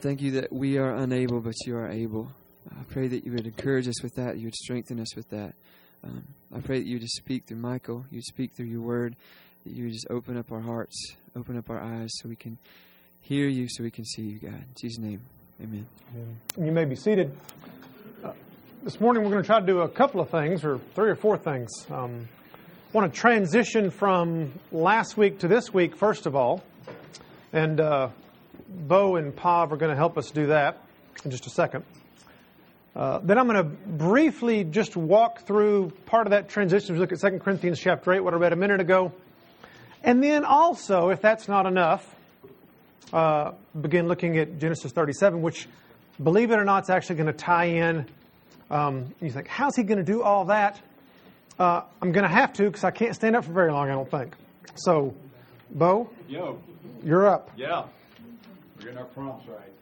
Thank you that we are unable, but you are able. I pray that you would encourage us with that. You would strengthen us with that. Um, I pray that you would just speak through Michael. You would speak through your word. That you would just open up our hearts, open up our eyes so we can hear you, so we can see you, God. In Jesus' name, amen. You may be seated. Uh, this morning we're going to try to do a couple of things, or three or four things. Um, I want to transition from last week to this week, first of all. And uh, Bo and Pav are going to help us do that in just a second. Uh, then I'm going to briefly just walk through part of that transition. We look at 2 Corinthians chapter 8, what I read a minute ago. And then also, if that's not enough, uh, begin looking at Genesis 37, which, believe it or not, is actually going to tie in. Um, you think, how's he going to do all that? Uh, I'm going to have to because I can't stand up for very long, I don't think. So, Bo, Yo, you're up. yeah. We're getting our prompts right.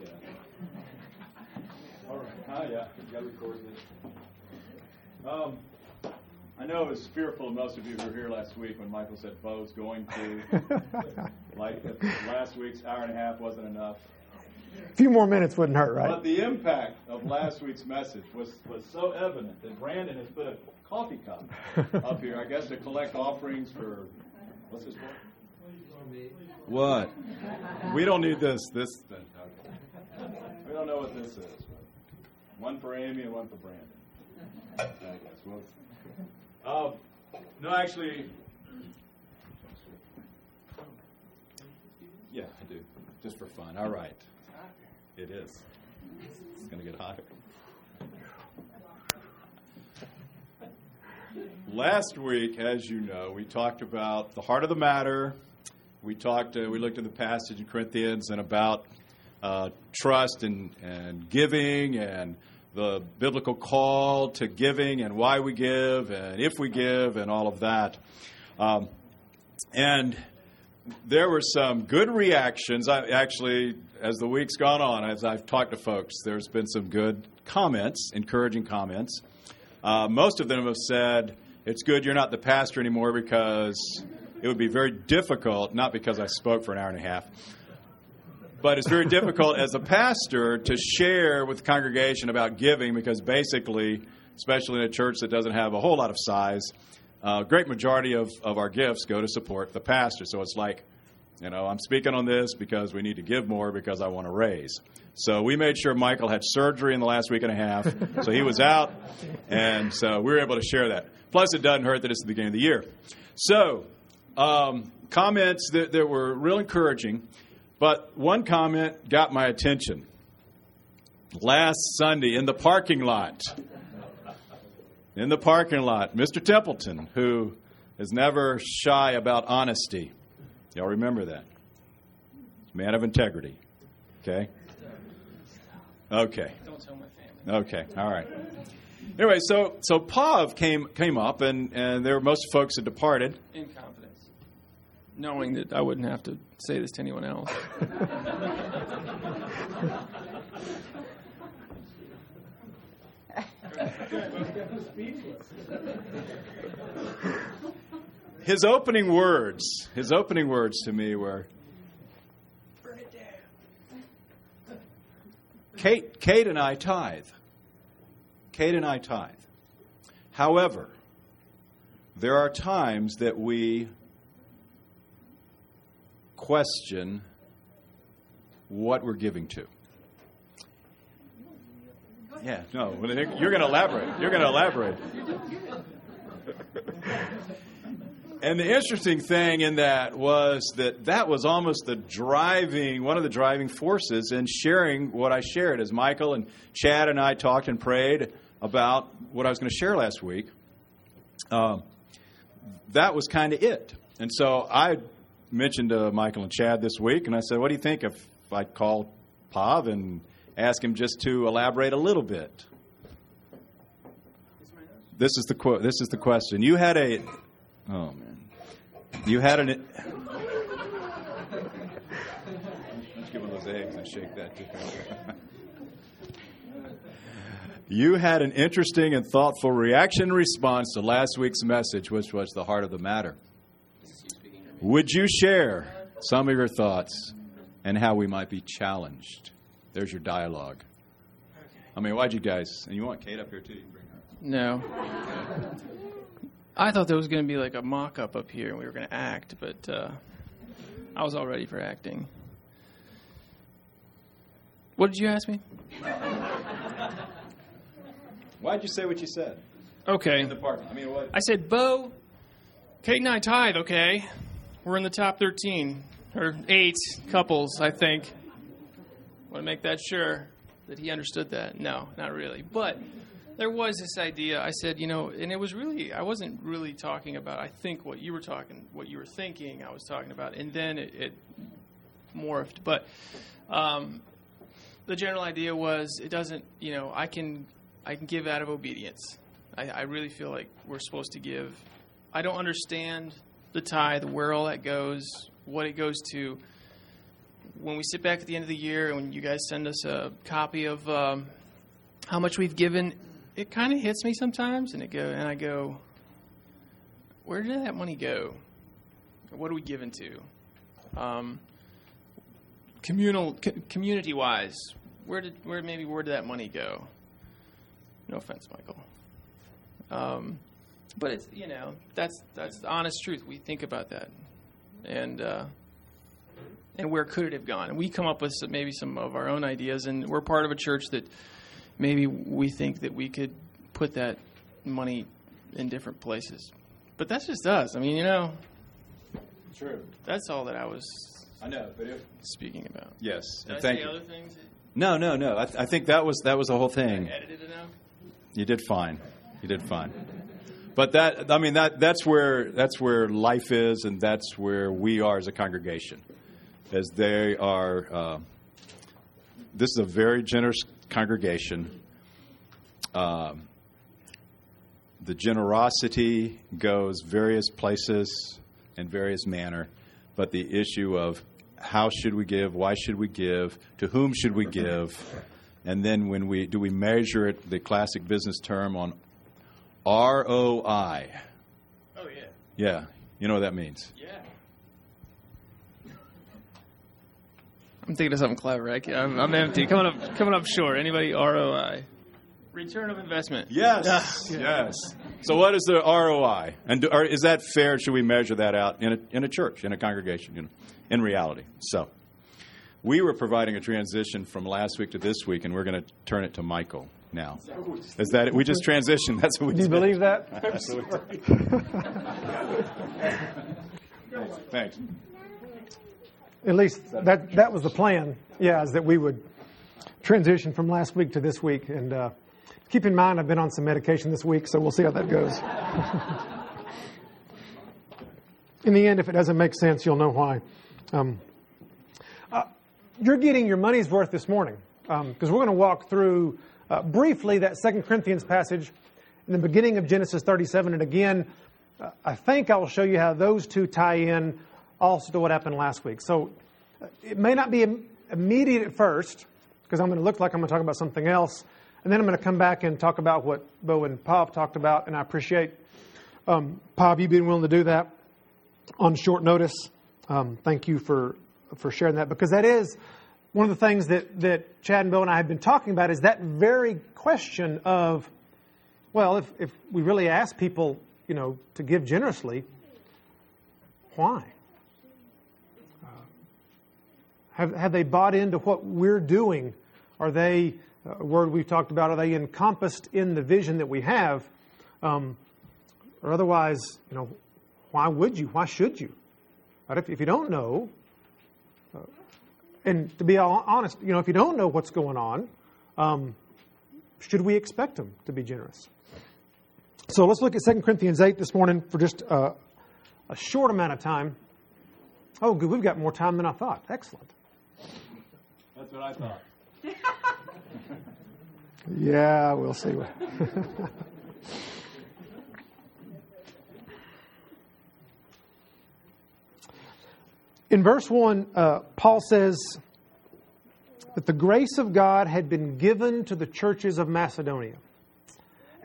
Yeah. All right. Ah, yeah. You got to record this. Um, I know it was fearful of most of you who were here last week when Michael said Bo's going to. like last week's hour and a half wasn't enough. A few more minutes wouldn't hurt, right? But the impact of last week's message was, was so evident that Brandon has put a coffee cup up here, I guess, to collect offerings for what's this for? What? We don't need this. This. Okay. We don't know what this is. One for Amy and one for Brandon. I guess. Well, uh, no, actually. Yeah, I do. Just for fun. All right. It is. It's going to get hotter. Last week, as you know, we talked about the heart of the matter. We talked. Uh, we looked at the passage in Corinthians and about uh, trust and, and giving and the biblical call to giving and why we give and if we give and all of that. Um, and there were some good reactions. I actually, as the week's gone on, as I've talked to folks, there's been some good comments, encouraging comments. Uh, most of them have said, It's good you're not the pastor anymore because it would be very difficult, not because I spoke for an hour and a half, but it's very difficult as a pastor to share with the congregation about giving because basically, especially in a church that doesn't have a whole lot of size, a great majority of, of our gifts go to support the pastor. So it's like, you know, I'm speaking on this because we need to give more because I want to raise. So we made sure Michael had surgery in the last week and a half. so he was out, and so we were able to share that. Plus, it doesn't hurt that it's the beginning of the year. So, um, comments that, that were real encouraging, but one comment got my attention. Last Sunday in the parking lot, in the parking lot, Mr. Templeton, who is never shy about honesty. Y'all remember that? Man of integrity. Okay? Okay. Don't tell my family. Okay. All right. Anyway, so so Pav came came up, and and there were most folks had departed. In confidence. Knowing that I wouldn't have to say this to anyone else. His opening words, his opening words to me were, Kate, Kate and I tithe. Kate and I tithe. However, there are times that we question what we're giving to. Yeah, no, you're going to elaborate. You're going to elaborate. And the interesting thing in that was that that was almost the driving, one of the driving forces in sharing what I shared. As Michael and Chad and I talked and prayed about what I was going to share last week, um, that was kind of it. And so I mentioned to Michael and Chad this week, and I said, What do you think if I call Pav and ask him just to elaborate a little bit? This is the quote. This is the question. You had a oh man, you had an. Let's give one of those eggs and shake that. you had an interesting and thoughtful reaction response to last week's message, which was the heart of the matter. Would you share some of your thoughts and how we might be challenged? There's your dialogue. I mean, why'd you guys? And you want Kate up here too? You can bring her. No. I thought there was going to be like a mock up up here and we were going to act, but uh, I was all ready for acting. What did you ask me? Why'd you say what you said Okay. in the park? I mean, what? I said, Bo, Kate and I tied, okay? We're in the top 13, or eight couples, I think. Want to make that sure that he understood that. No, not really. But there was this idea. I said, you know, and it was really, I wasn't really talking about, I think, what you were talking, what you were thinking I was talking about. And then it, it morphed. But um, the general idea was it doesn't, you know, I can, I can give out of obedience. I, I really feel like we're supposed to give. I don't understand the tithe, where all that goes, what it goes to. When we sit back at the end of the year and you guys send us a copy of um, how much we've given, it kind of hits me sometimes, and it go and I go, where did that money go? What are we giving to? Um, communal, co- community-wise, where did where maybe where did that money go? No offense, Michael. Um, but it's you know that's that's the honest truth. We think about that, and uh, and where could it have gone? And we come up with some, maybe some of our own ideas, and we're part of a church that maybe we think that we could put that money in different places. But that's just us. I mean, you know, True. that's all that I was I know, but it, speaking about. yes. Did and I thank you. other things? that No, no, no. I, I think that was that was the whole thing. Edited enough? You did fine. You did fine. But that I mean that that's where that's where life is, and that's where we are as a congregation, as they are. Uh, this is a very generous congregation. Um, the generosity goes various places in various manner, but the issue of how should we give, why should we give, to whom should we give, and then when we do we measure it, the classic business term on ROI. Oh yeah, Yeah, you know what that means. yeah. I'm thinking of something clever. I I'm, I'm empty. Coming up, coming up short. Anybody? ROI, return of investment. Yes, yes. So, what is the ROI, and do, or is that fair? Should we measure that out in a in a church, in a congregation, you know, in reality? So, we were providing a transition from last week to this week, and we're going to turn it to Michael now. Is that it? We just transitioned. That's what we Do Do you did. believe that? Absolutely. Thanks. At least that that was the plan. Yeah, is that we would transition from last week to this week. And uh, keep in mind, I've been on some medication this week, so we'll see how that goes. in the end, if it doesn't make sense, you'll know why. Um, uh, you're getting your money's worth this morning because we're going to walk through uh, briefly that Second Corinthians passage in the beginning of Genesis 37, and again, uh, I think I will show you how those two tie in also to what happened last week. So it may not be immediate at first because I'm going to look like I'm going to talk about something else, and then I'm going to come back and talk about what Bo and Pav talked about, and I appreciate um, Pav you being willing to do that on short notice. Um, thank you for for sharing that because that is one of the things that that Chad and Bo and I have been talking about is that very question of well, if if we really ask people, you know, to give generously, why? Have have they bought into what we're doing? Are they a word we've talked about? Are they encompassed in the vision that we have? Um, or otherwise, you know, why would you? Why should you? But if, if you don't know, uh, and to be honest, you know, if you don't know what's going on, um, should we expect them to be generous? So let's look at 2 Corinthians 8 this morning for just uh, a short amount of time. Oh, good. We've got more time than I thought. Excellent. That's what I thought. Yeah, we'll see. In verse 1, uh, Paul says that the grace of God had been given to the churches of Macedonia.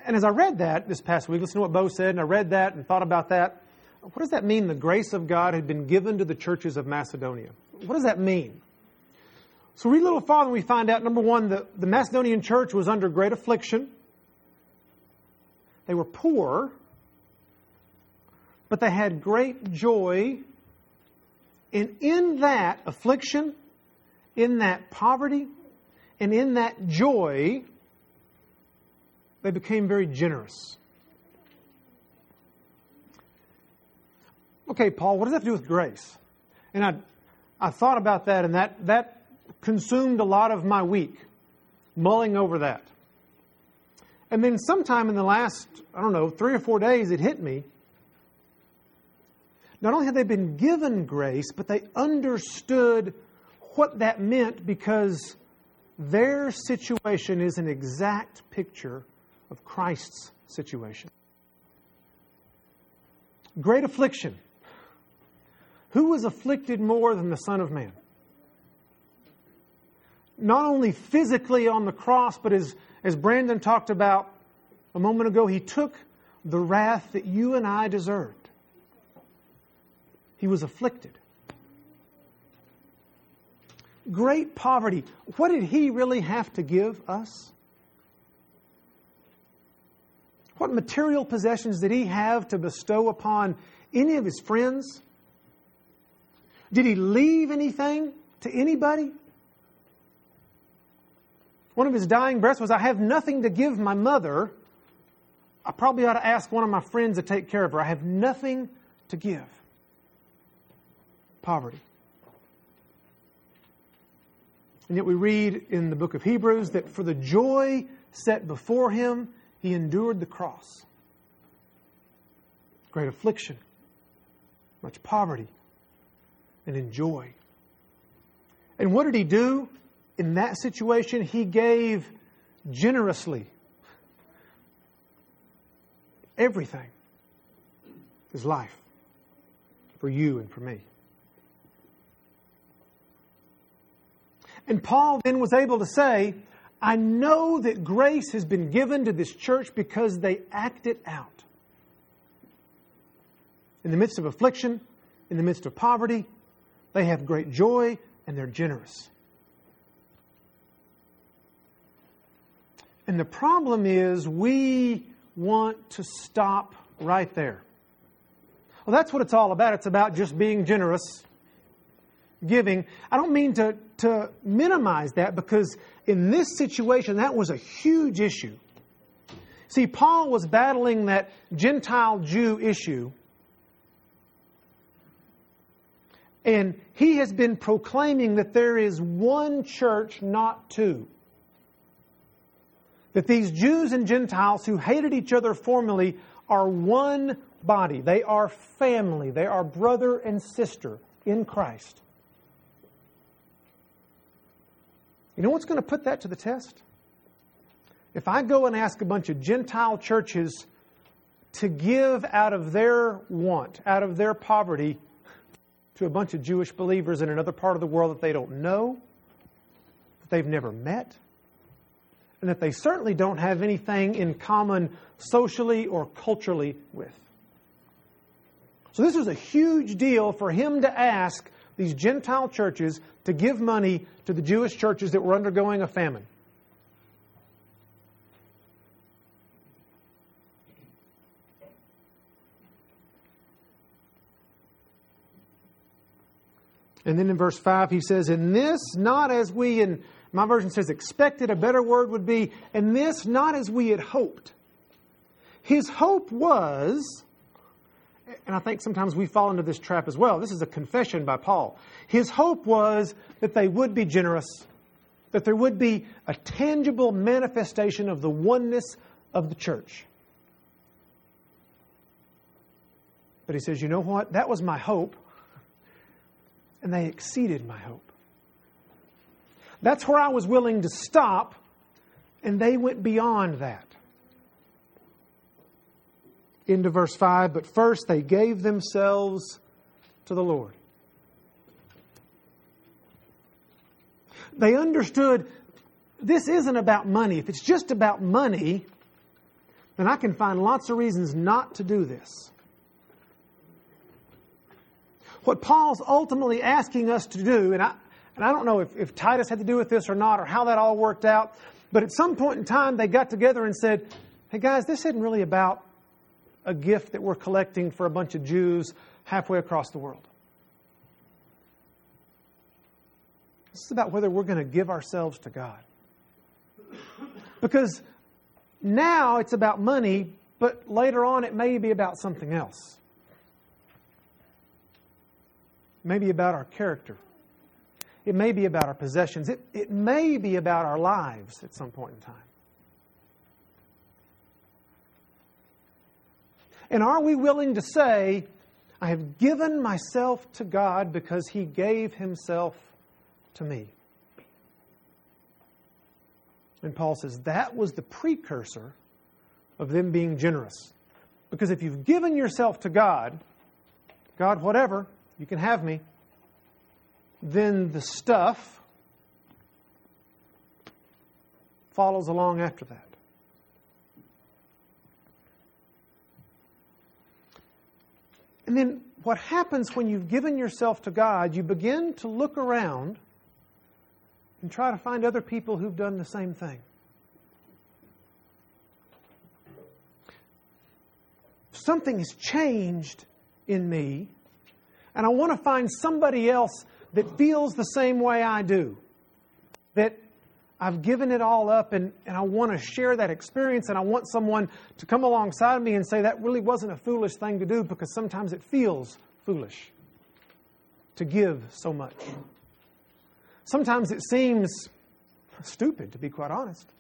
And as I read that this past week, listen to what Bo said, and I read that and thought about that. what does that mean the grace of God had been given to the churches of Macedonia? What does that mean? So, we read a little farther, and we find out number one, the, the Macedonian church was under great affliction. They were poor, but they had great joy. And in that affliction, in that poverty, and in that joy, they became very generous. Okay, Paul, what does that have to do with grace? And I, I thought about that, and that, that consumed a lot of my week, mulling over that. And then sometime in the last, I don't know, three or four days, it hit me. Not only had they been given grace, but they understood what that meant because their situation is an exact picture of Christ's situation. Great affliction. Who was afflicted more than the Son of Man? Not only physically on the cross, but as, as Brandon talked about a moment ago, he took the wrath that you and I deserved. He was afflicted. Great poverty. What did he really have to give us? What material possessions did he have to bestow upon any of his friends? Did he leave anything to anybody? One of his dying breaths was, I have nothing to give my mother. I probably ought to ask one of my friends to take care of her. I have nothing to give. Poverty. And yet we read in the book of Hebrews that for the joy set before him, he endured the cross. Great affliction, much poverty, and enjoy. And what did he do in that situation? He gave generously everything his life for you and for me. And Paul then was able to say, I know that grace has been given to this church because they act it out. In the midst of affliction, in the midst of poverty, they have great joy and they're generous. And the problem is we want to stop right there. Well, that's what it's all about. It's about just being generous, giving. I don't mean to, to minimize that because in this situation, that was a huge issue. See, Paul was battling that Gentile Jew issue And he has been proclaiming that there is one church, not two. That these Jews and Gentiles who hated each other formerly are one body. They are family. They are brother and sister in Christ. You know what's going to put that to the test? If I go and ask a bunch of Gentile churches to give out of their want, out of their poverty, to a bunch of Jewish believers in another part of the world that they don't know, that they've never met, and that they certainly don't have anything in common socially or culturally with. So, this was a huge deal for him to ask these Gentile churches to give money to the Jewish churches that were undergoing a famine. And then in verse 5, he says, In this not as we, and my version says expected, a better word would be, and this not as we had hoped. His hope was, and I think sometimes we fall into this trap as well. This is a confession by Paul. His hope was that they would be generous, that there would be a tangible manifestation of the oneness of the church. But he says, you know what? That was my hope and they exceeded my hope. That's where I was willing to stop, and they went beyond that. Into verse 5 But first they gave themselves to the Lord. They understood this isn't about money. If it's just about money, then I can find lots of reasons not to do this. What Paul's ultimately asking us to do, and I, and I don't know if, if Titus had to do with this or not, or how that all worked out, but at some point in time, they got together and said, hey guys, this isn't really about a gift that we're collecting for a bunch of Jews halfway across the world. This is about whether we're going to give ourselves to God. Because now it's about money, but later on it may be about something else. Maybe about our character. It may be about our possessions. It, it may be about our lives at some point in time. And are we willing to say, I have given myself to God because He gave Himself to me? And Paul says that was the precursor of them being generous. Because if you've given yourself to God, God, whatever, you can have me, then the stuff follows along after that. And then what happens when you've given yourself to God, you begin to look around and try to find other people who've done the same thing. Something has changed in me, and I want to find somebody else that feels the same way I do. That I've given it all up and, and I want to share that experience and I want someone to come alongside me and say that really wasn't a foolish thing to do because sometimes it feels foolish to give so much. Sometimes it seems stupid, to be quite honest.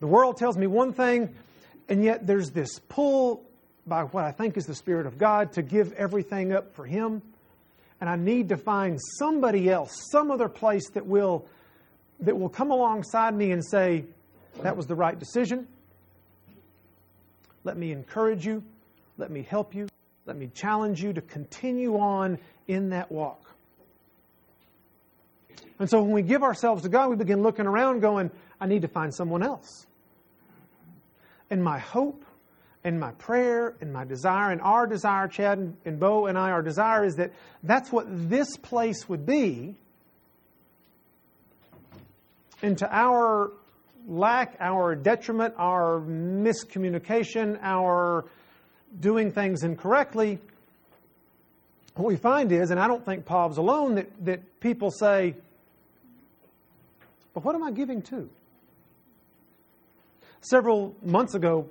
The world tells me one thing, and yet there's this pull by what I think is the Spirit of God to give everything up for Him. And I need to find somebody else, some other place that will that will come alongside me and say, That was the right decision. Let me encourage you. Let me help you. Let me challenge you to continue on in that walk. And so when we give ourselves to God, we begin looking around going, I need to find someone else. And my hope and my prayer and my desire and our desire, Chad and, and Bo and I, our desire is that that's what this place would be and to our lack, our detriment, our miscommunication, our doing things incorrectly, what we find is, and I don't think Paul's alone, that, that people say, but what am I giving to? Several months ago,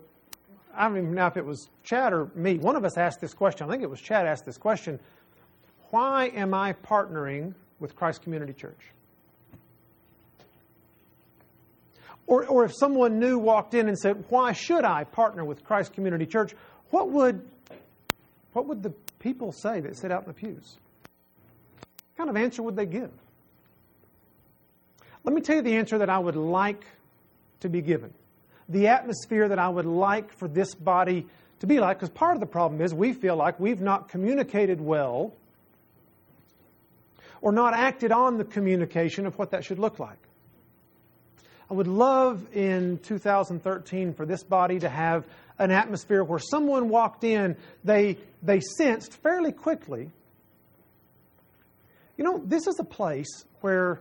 I don't even know if it was Chad or me, one of us asked this question. I think it was Chad asked this question Why am I partnering with Christ Community Church? Or, or if someone new walked in and said, Why should I partner with Christ Community Church? What would, what would the people say that sit out in the pews? What kind of answer would they give? Let me tell you the answer that I would like to be given. The atmosphere that I would like for this body to be like, because part of the problem is we feel like we've not communicated well or not acted on the communication of what that should look like. I would love in 2013 for this body to have an atmosphere where someone walked in, they, they sensed fairly quickly, you know, this is a place where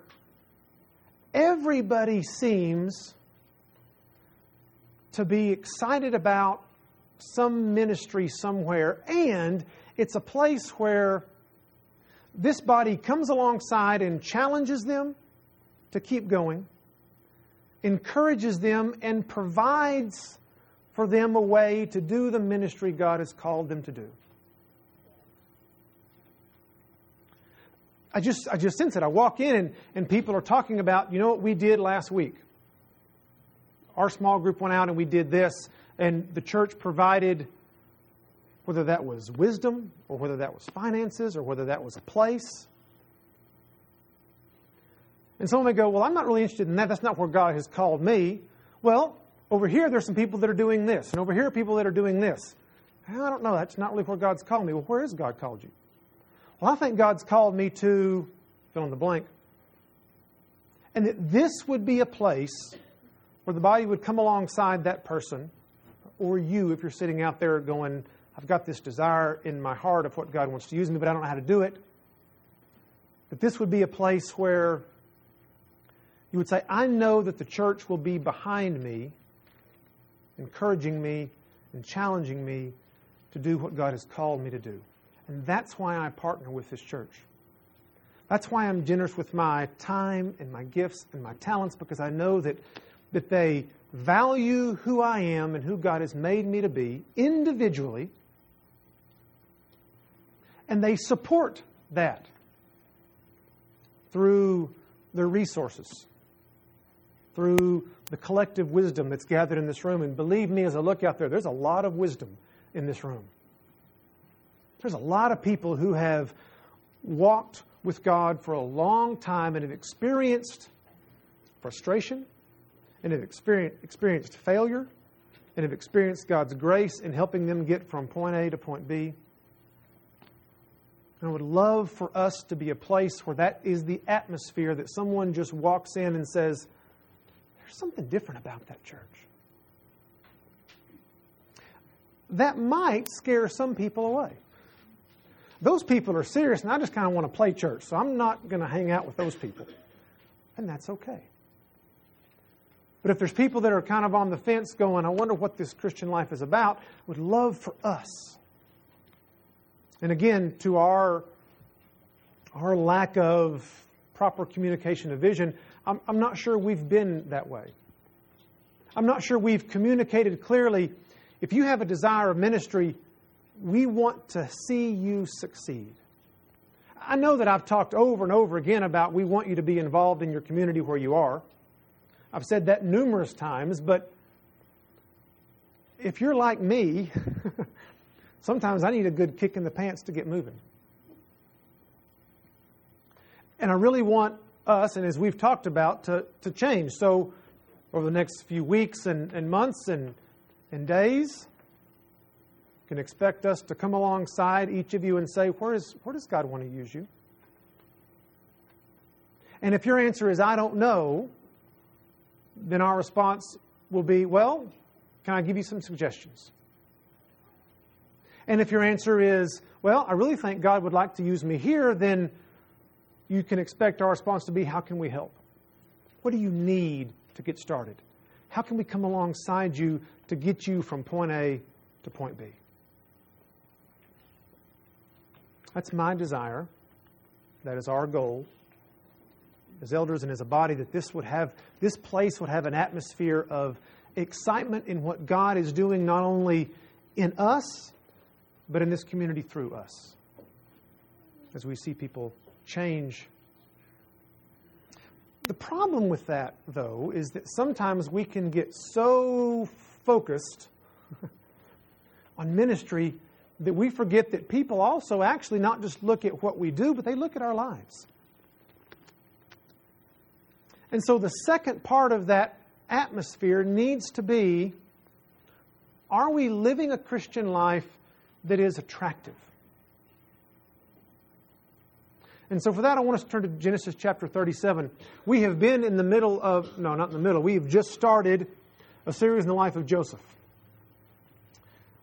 everybody seems to be excited about some ministry somewhere, and it's a place where this body comes alongside and challenges them to keep going encourages them, and provides for them a way to do the ministry God has called them to do. I just, I just sense it. I walk in and, and people are talking about, you know what we did last week? Our small group went out and we did this, and the church provided, whether that was wisdom, or whether that was finances, or whether that was a place. And someone may go, Well, I'm not really interested in that. That's not where God has called me. Well, over here, there's some people that are doing this, and over here, people that are doing this. I don't know. That's not really where God's called me. Well, where has God called you? Well, I think God's called me to fill in the blank. And that this would be a place where the body would come alongside that person, or you if you're sitting out there going, I've got this desire in my heart of what God wants to use me, but I don't know how to do it. That this would be a place where you would say, I know that the church will be behind me, encouraging me and challenging me to do what God has called me to do. And that's why I partner with this church. That's why I'm generous with my time and my gifts and my talents because I know that, that they value who I am and who God has made me to be individually, and they support that through their resources, through the collective wisdom that's gathered in this room. And believe me, as I look out there, there's a lot of wisdom in this room. There's a lot of people who have walked with God for a long time and have experienced frustration and have experienced, failure and have experienced God's grace in helping them get from point A to point B. And I would love for us to be a place where that is the atmosphere that someone just walks in and says, There's something different about that church. That might scare some people away. Those people are serious, and I just kind of want to play church, so I'm not going to hang out with those people. And that's okay. But if there's people that are kind of on the fence going, I wonder what this Christian life is about, would love for us. And again, to our, our lack of proper communication of vision, I'm, I'm not sure we've been that way. I'm not sure we've communicated clearly. If you have a desire of ministry, we want to see you succeed. I know that I've talked over and over again about we want you to be involved in your community where you are. I've said that numerous times, but if you're like me, sometimes I need a good kick in the pants to get moving. And I really want us, and as we've talked about, to, to change. So, over the next few weeks and, and months and, and days, you can expect us to come alongside each of you and say, where, is, where does God want to use you? And if your answer is, I don't know, then our response will be, Well, can I give you some suggestions? And if your answer is, Well, I really think God would like to use me here, then you can expect our response to be, How can we help? What do you need to get started? How can we come alongside you to get you from point A to point B? That's my desire. That is our goal as elders and as a body that this would have this place would have an atmosphere of excitement in what God is doing not only in us but in this community through us as we see people change. The problem with that though is that sometimes we can get so focused on ministry that we forget that people also actually not just look at what we do but they look at our lives and so the second part of that atmosphere needs to be are we living a Christian life that is attractive? And so for that, I want us to turn to Genesis chapter 37. We have been in the middle of, no, not in the middle, we have just started a series in the life of Joseph.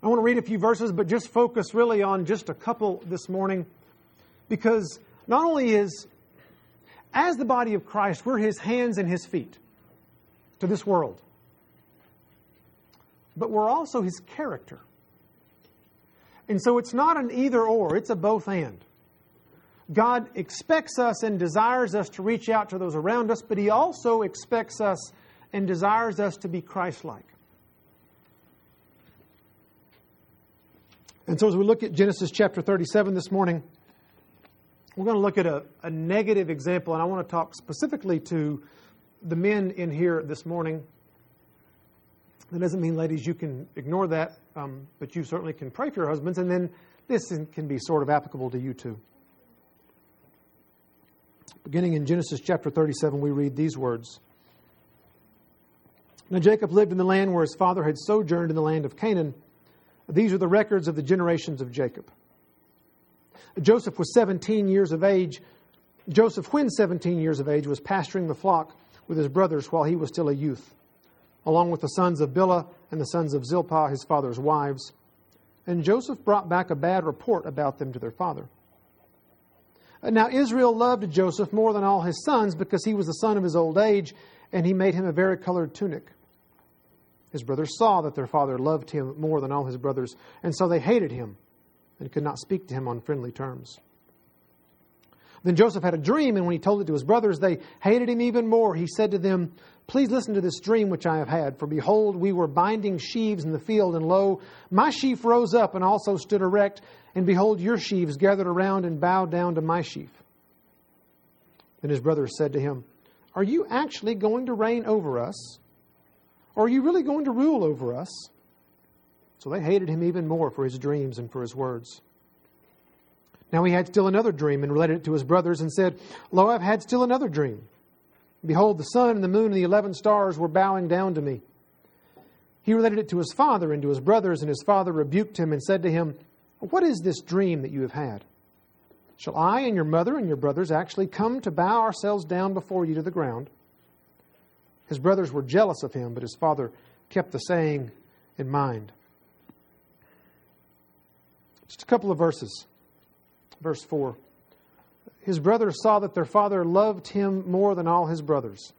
I want to read a few verses, but just focus really on just a couple this morning because not only is as the body of Christ, we're his hands and his feet to this world. But we're also his character. And so it's not an either or, it's a both and. God expects us and desires us to reach out to those around us, but he also expects us and desires us to be Christ like. And so as we look at Genesis chapter 37 this morning, we're going to look at a, a negative example, and I want to talk specifically to the men in here this morning. That doesn't mean, ladies, you can ignore that, um, but you certainly can pray for your husbands, and then this can be sort of applicable to you too. Beginning in Genesis chapter 37, we read these words Now Jacob lived in the land where his father had sojourned in the land of Canaan. These are the records of the generations of Jacob. Joseph was 17 years of age. Joseph, when 17 years of age, was pasturing the flock with his brothers while he was still a youth, along with the sons of Bilhah and the sons of Zilpah, his father's wives. and Joseph brought back a bad report about them to their father. Now Israel loved Joseph more than all his sons because he was the son of his old age, and he made him a varicolored tunic. His brothers saw that their father loved him more than all his brothers, and so they hated him and could not speak to him on friendly terms. Then Joseph had a dream, and when he told it to his brothers, they hated him even more. He said to them, Please listen to this dream which I have had. For behold, we were binding sheaves in the field, and lo, my sheaf rose up and also stood erect, and behold, your sheaves gathered around and bowed down to my sheaf. Then his brothers said to him, Are you actually going to reign over us? Or are you really going to rule over us? So they hated him even more for his dreams and for his words. Now he had still another dream and related it to his brothers and said, Lo, I've had still another dream. Behold, the sun and the moon and the eleven stars were bowing down to me. He related it to his father and to his brothers, and his father rebuked him and said to him, What is this dream that you have had? Shall I and your mother and your brothers actually come to bow ourselves down before you to the ground? His brothers were jealous of him, but his father kept the saying in mind. Just a couple of verses. Verse 4 his brothers saw that their father loved him more than all his brothers.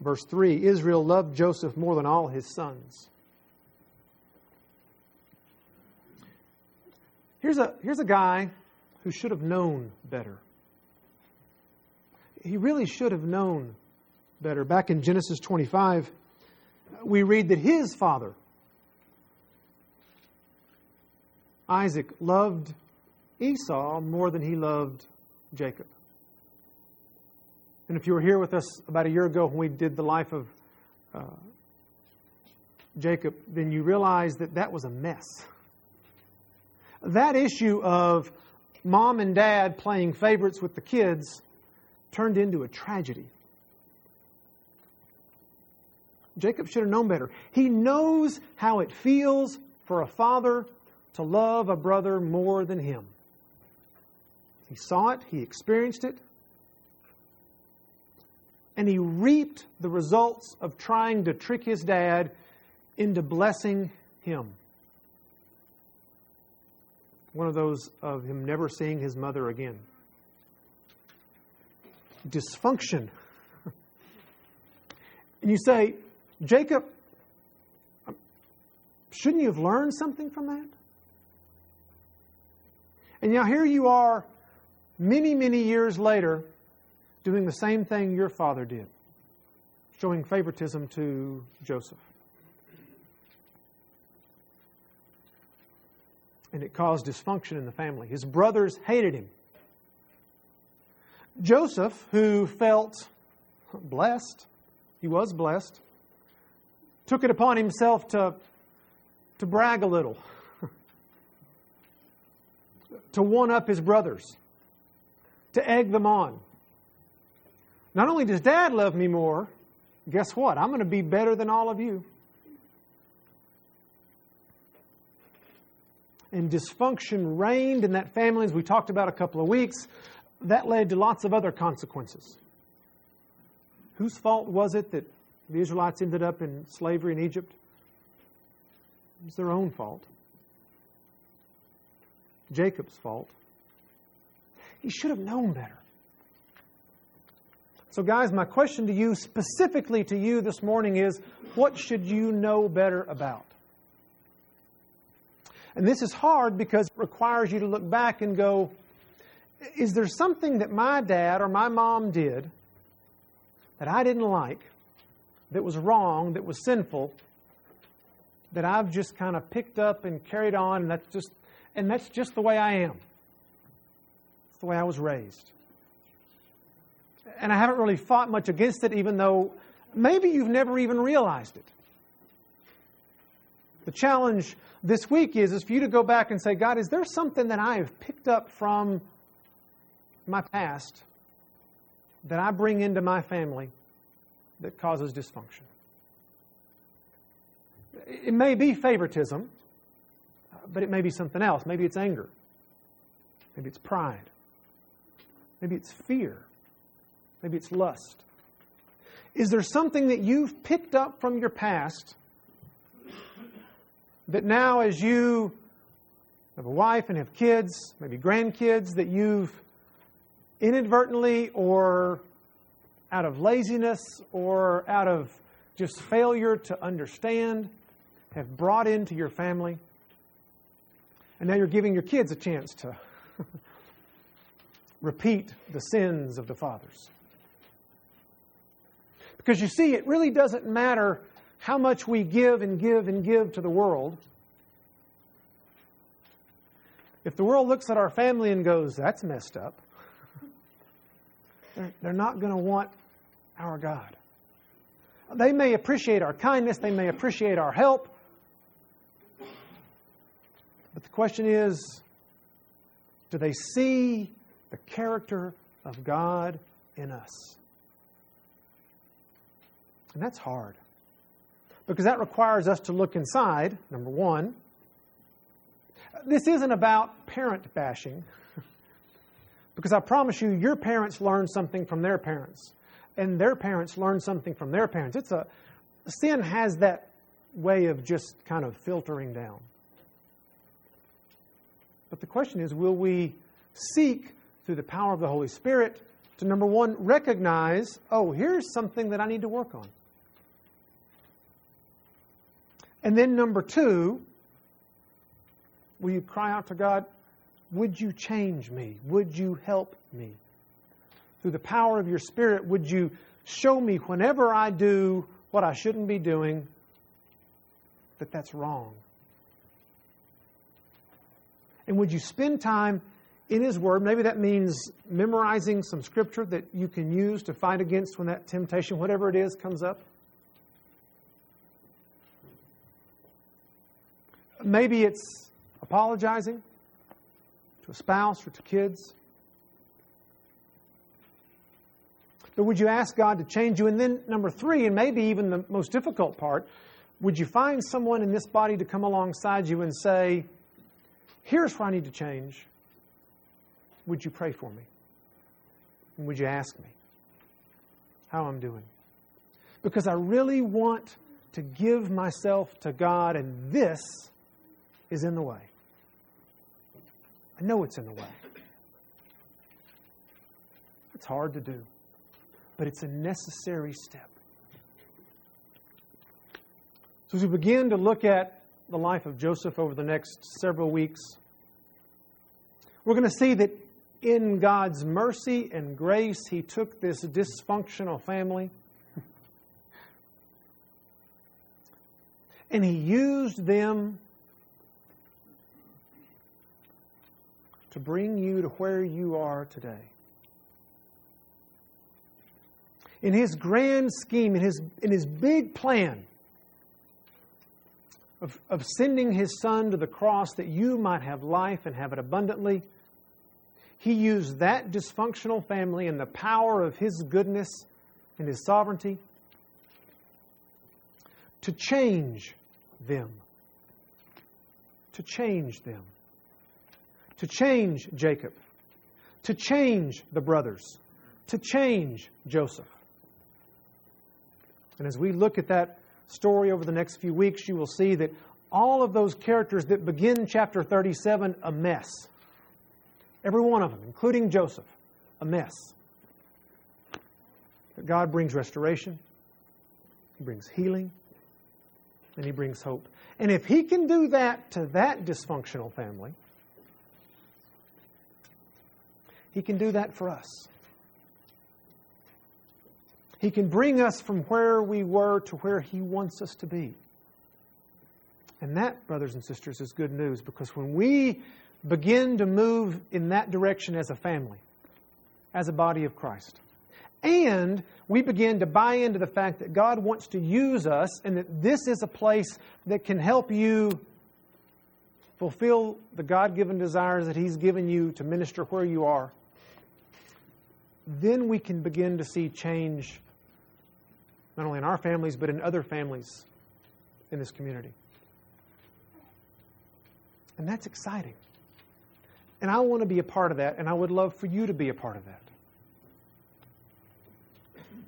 Verse 3 Israel loved Joseph more than all his sons. Here's a, here's a guy who should have known better. He really should have known better. Back in Genesis 25, we read that his father, Isaac, loved Esau more than he loved Jacob. And if you were here with us about a year ago when we did the life of uh, Jacob, then you realize that that was a mess. That issue of mom and dad playing favorites with the kids turned into a tragedy. Jacob should have known better. He knows how it feels for a father to love a brother more than him. He saw it, he experienced it, and he reaped the results of trying to trick his dad into blessing him. One of those of him never seeing his mother again. Dysfunction. and you say, Jacob, shouldn't you have learned something from that? And now here you are many, many years later, doing the same thing your father did, showing favoritism to Joseph. And it caused dysfunction in the family. His brothers hated him. Joseph, who felt blessed, he was blessed, took it upon himself to, to brag a little, to one up his brothers to egg them on. Not only does dad love me more, guess what? I'm going to be better than all of you. And dysfunction reigned in that family, as we talked about a couple of weeks. That led to lots of other consequences. Whose fault was it that the Israelites ended up in slavery in Egypt? It was their own fault. Jacob's fault. He should have known better. So, guys, my question to you, specifically to you this morning, is what should you know better about? And this is hard because it requires you to look back and go, is there something that my dad or my mom did that I didn't like, that was wrong, that was sinful, that I've just kind of picked up and carried on, and that's just and that's just the way I am. It's the way I was raised. And I haven't really fought much against it, even though maybe you've never even realized it. The challenge this week is, is for you to go back and say, God, is there something that I have picked up from my past that I bring into my family that causes dysfunction? It may be favoritism, but it may be something else. Maybe it's anger. Maybe it's pride. Maybe it's fear. Maybe it's lust. Is there something that you've picked up from your past that now, as you have a wife and have kids, maybe grandkids, that you've inadvertently or out of laziness or out of just failure to understand have brought into your family. And now you're giving your kids a chance to repeat the sins of the fathers. Because you see, it really doesn't matter how much we give and give and give to the world. If the world looks at our family and goes, that's messed up, they're, not going to want our God. They may appreciate our kindness, they may appreciate our help, but the question is do they see the character of God in us? And that's hard because that requires us to look inside, number one. This isn't about parent bashing, because I promise you, your parents learned something from their parents, and their parents learned something from their parents. It's a sin has that way of just kind of filtering down. But the question is, will we seek through the power of the Holy Spirit to number one, recognize, oh, here's something that I need to work on. And then, number two, will you cry out to God, Would you change me? Would you help me? Through the power of your Spirit, would you show me whenever I do what I shouldn't be doing that that's wrong? And would you spend time in His Word? Maybe that means memorizing some scripture that you can use to fight against when that temptation, whatever it is, comes up. Maybe it's apologizing to a spouse or to kids. But would you ask God to change you? And then, number three, and maybe even the most difficult part, would you find someone in this body to come alongside you and say, Here's where I need to change. Would you pray for me? And would you ask me how I'm doing? Because I really want to give myself to God, and this is in the way. I know it's in the way. It's hard to do, but it's a necessary step. So, as we begin to look at the life of Joseph over the next several weeks, we're going to see that in God's mercy and grace, He took this dysfunctional family and He used them to bring you to where you are today. In his grand scheme, in his, in his big plan of, of sending his son to the cross that you might have life and have it abundantly, he used that dysfunctional family and the power of his goodness and his sovereignty to change them. To change them to change Jacob, to change the brothers, to change Joseph. And as we look at that story over the next few weeks, you will see that all of those characters that begin chapter 37 a mess. Every one of them, including Joseph, a mess. But God brings restoration, He brings healing, and He brings hope. And if He can do that to that dysfunctional family, He can do that for us. He can bring us from where we were to where He wants us to be. And that, brothers and sisters, is good news because when we begin to move in that direction as a family, as a body of Christ, and we begin to buy into the fact that God wants to use us and that this is a place that can help you fulfill the God given desires that He's given you to minister where you are, then we can begin to see change not only in our families, but in other families in this community. And that's exciting. And I want to be a part of that, and I would love for you to be a part of that.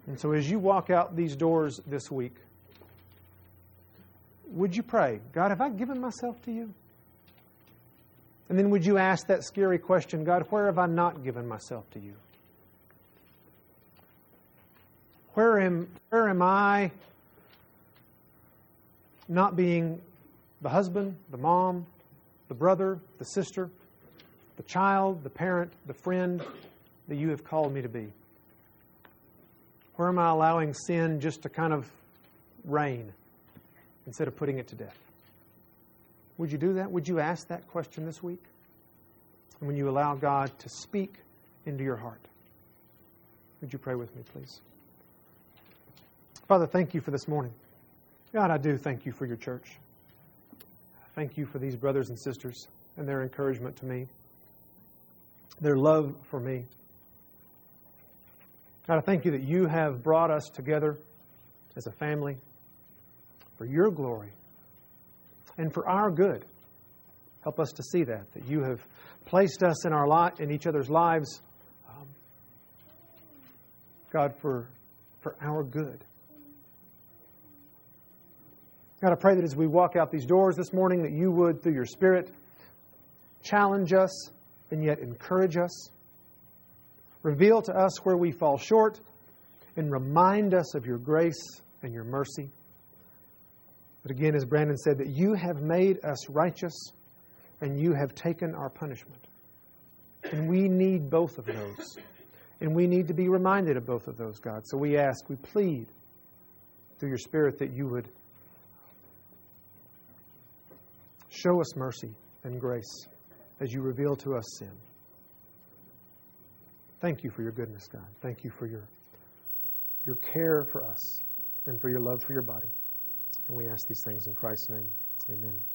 And so as you walk out these doors this week, would you pray, God, have I given myself to you? And then would you ask that scary question, God, where have I not given myself to you? Where am, where am I not being the husband, the mom, the brother, the sister, the child, the parent, the friend that you have called me to be? Where am I allowing sin just to kind of reign instead of putting it to death? Would you do that? Would you ask that question this week? When you allow God to speak into your heart, would you pray with me, please? Father, thank you for this morning. God, I do thank you for your church. Thank you for these brothers and sisters and their encouragement to me, their love for me. God, I thank you that you have brought us together as a family for your glory and for our good. Help us to see that, that you have placed us in our lot in each other's lives, um, God, for, for our good. God, I pray that as we walk out these doors this morning, that you would, through your Spirit, challenge us and yet encourage us. Reveal to us where we fall short and remind us of your grace and your mercy. But again, as Brandon said, that you have made us righteous and you have taken our punishment. And we need both of those. And we need to be reminded of both of those, God. So we ask, we plead through your Spirit that you would Show us mercy and grace as you reveal to us sin. Thank you for your goodness, God. Thank you for your, your care for us and for your love for your body. And we ask these things in Christ's name. Amen.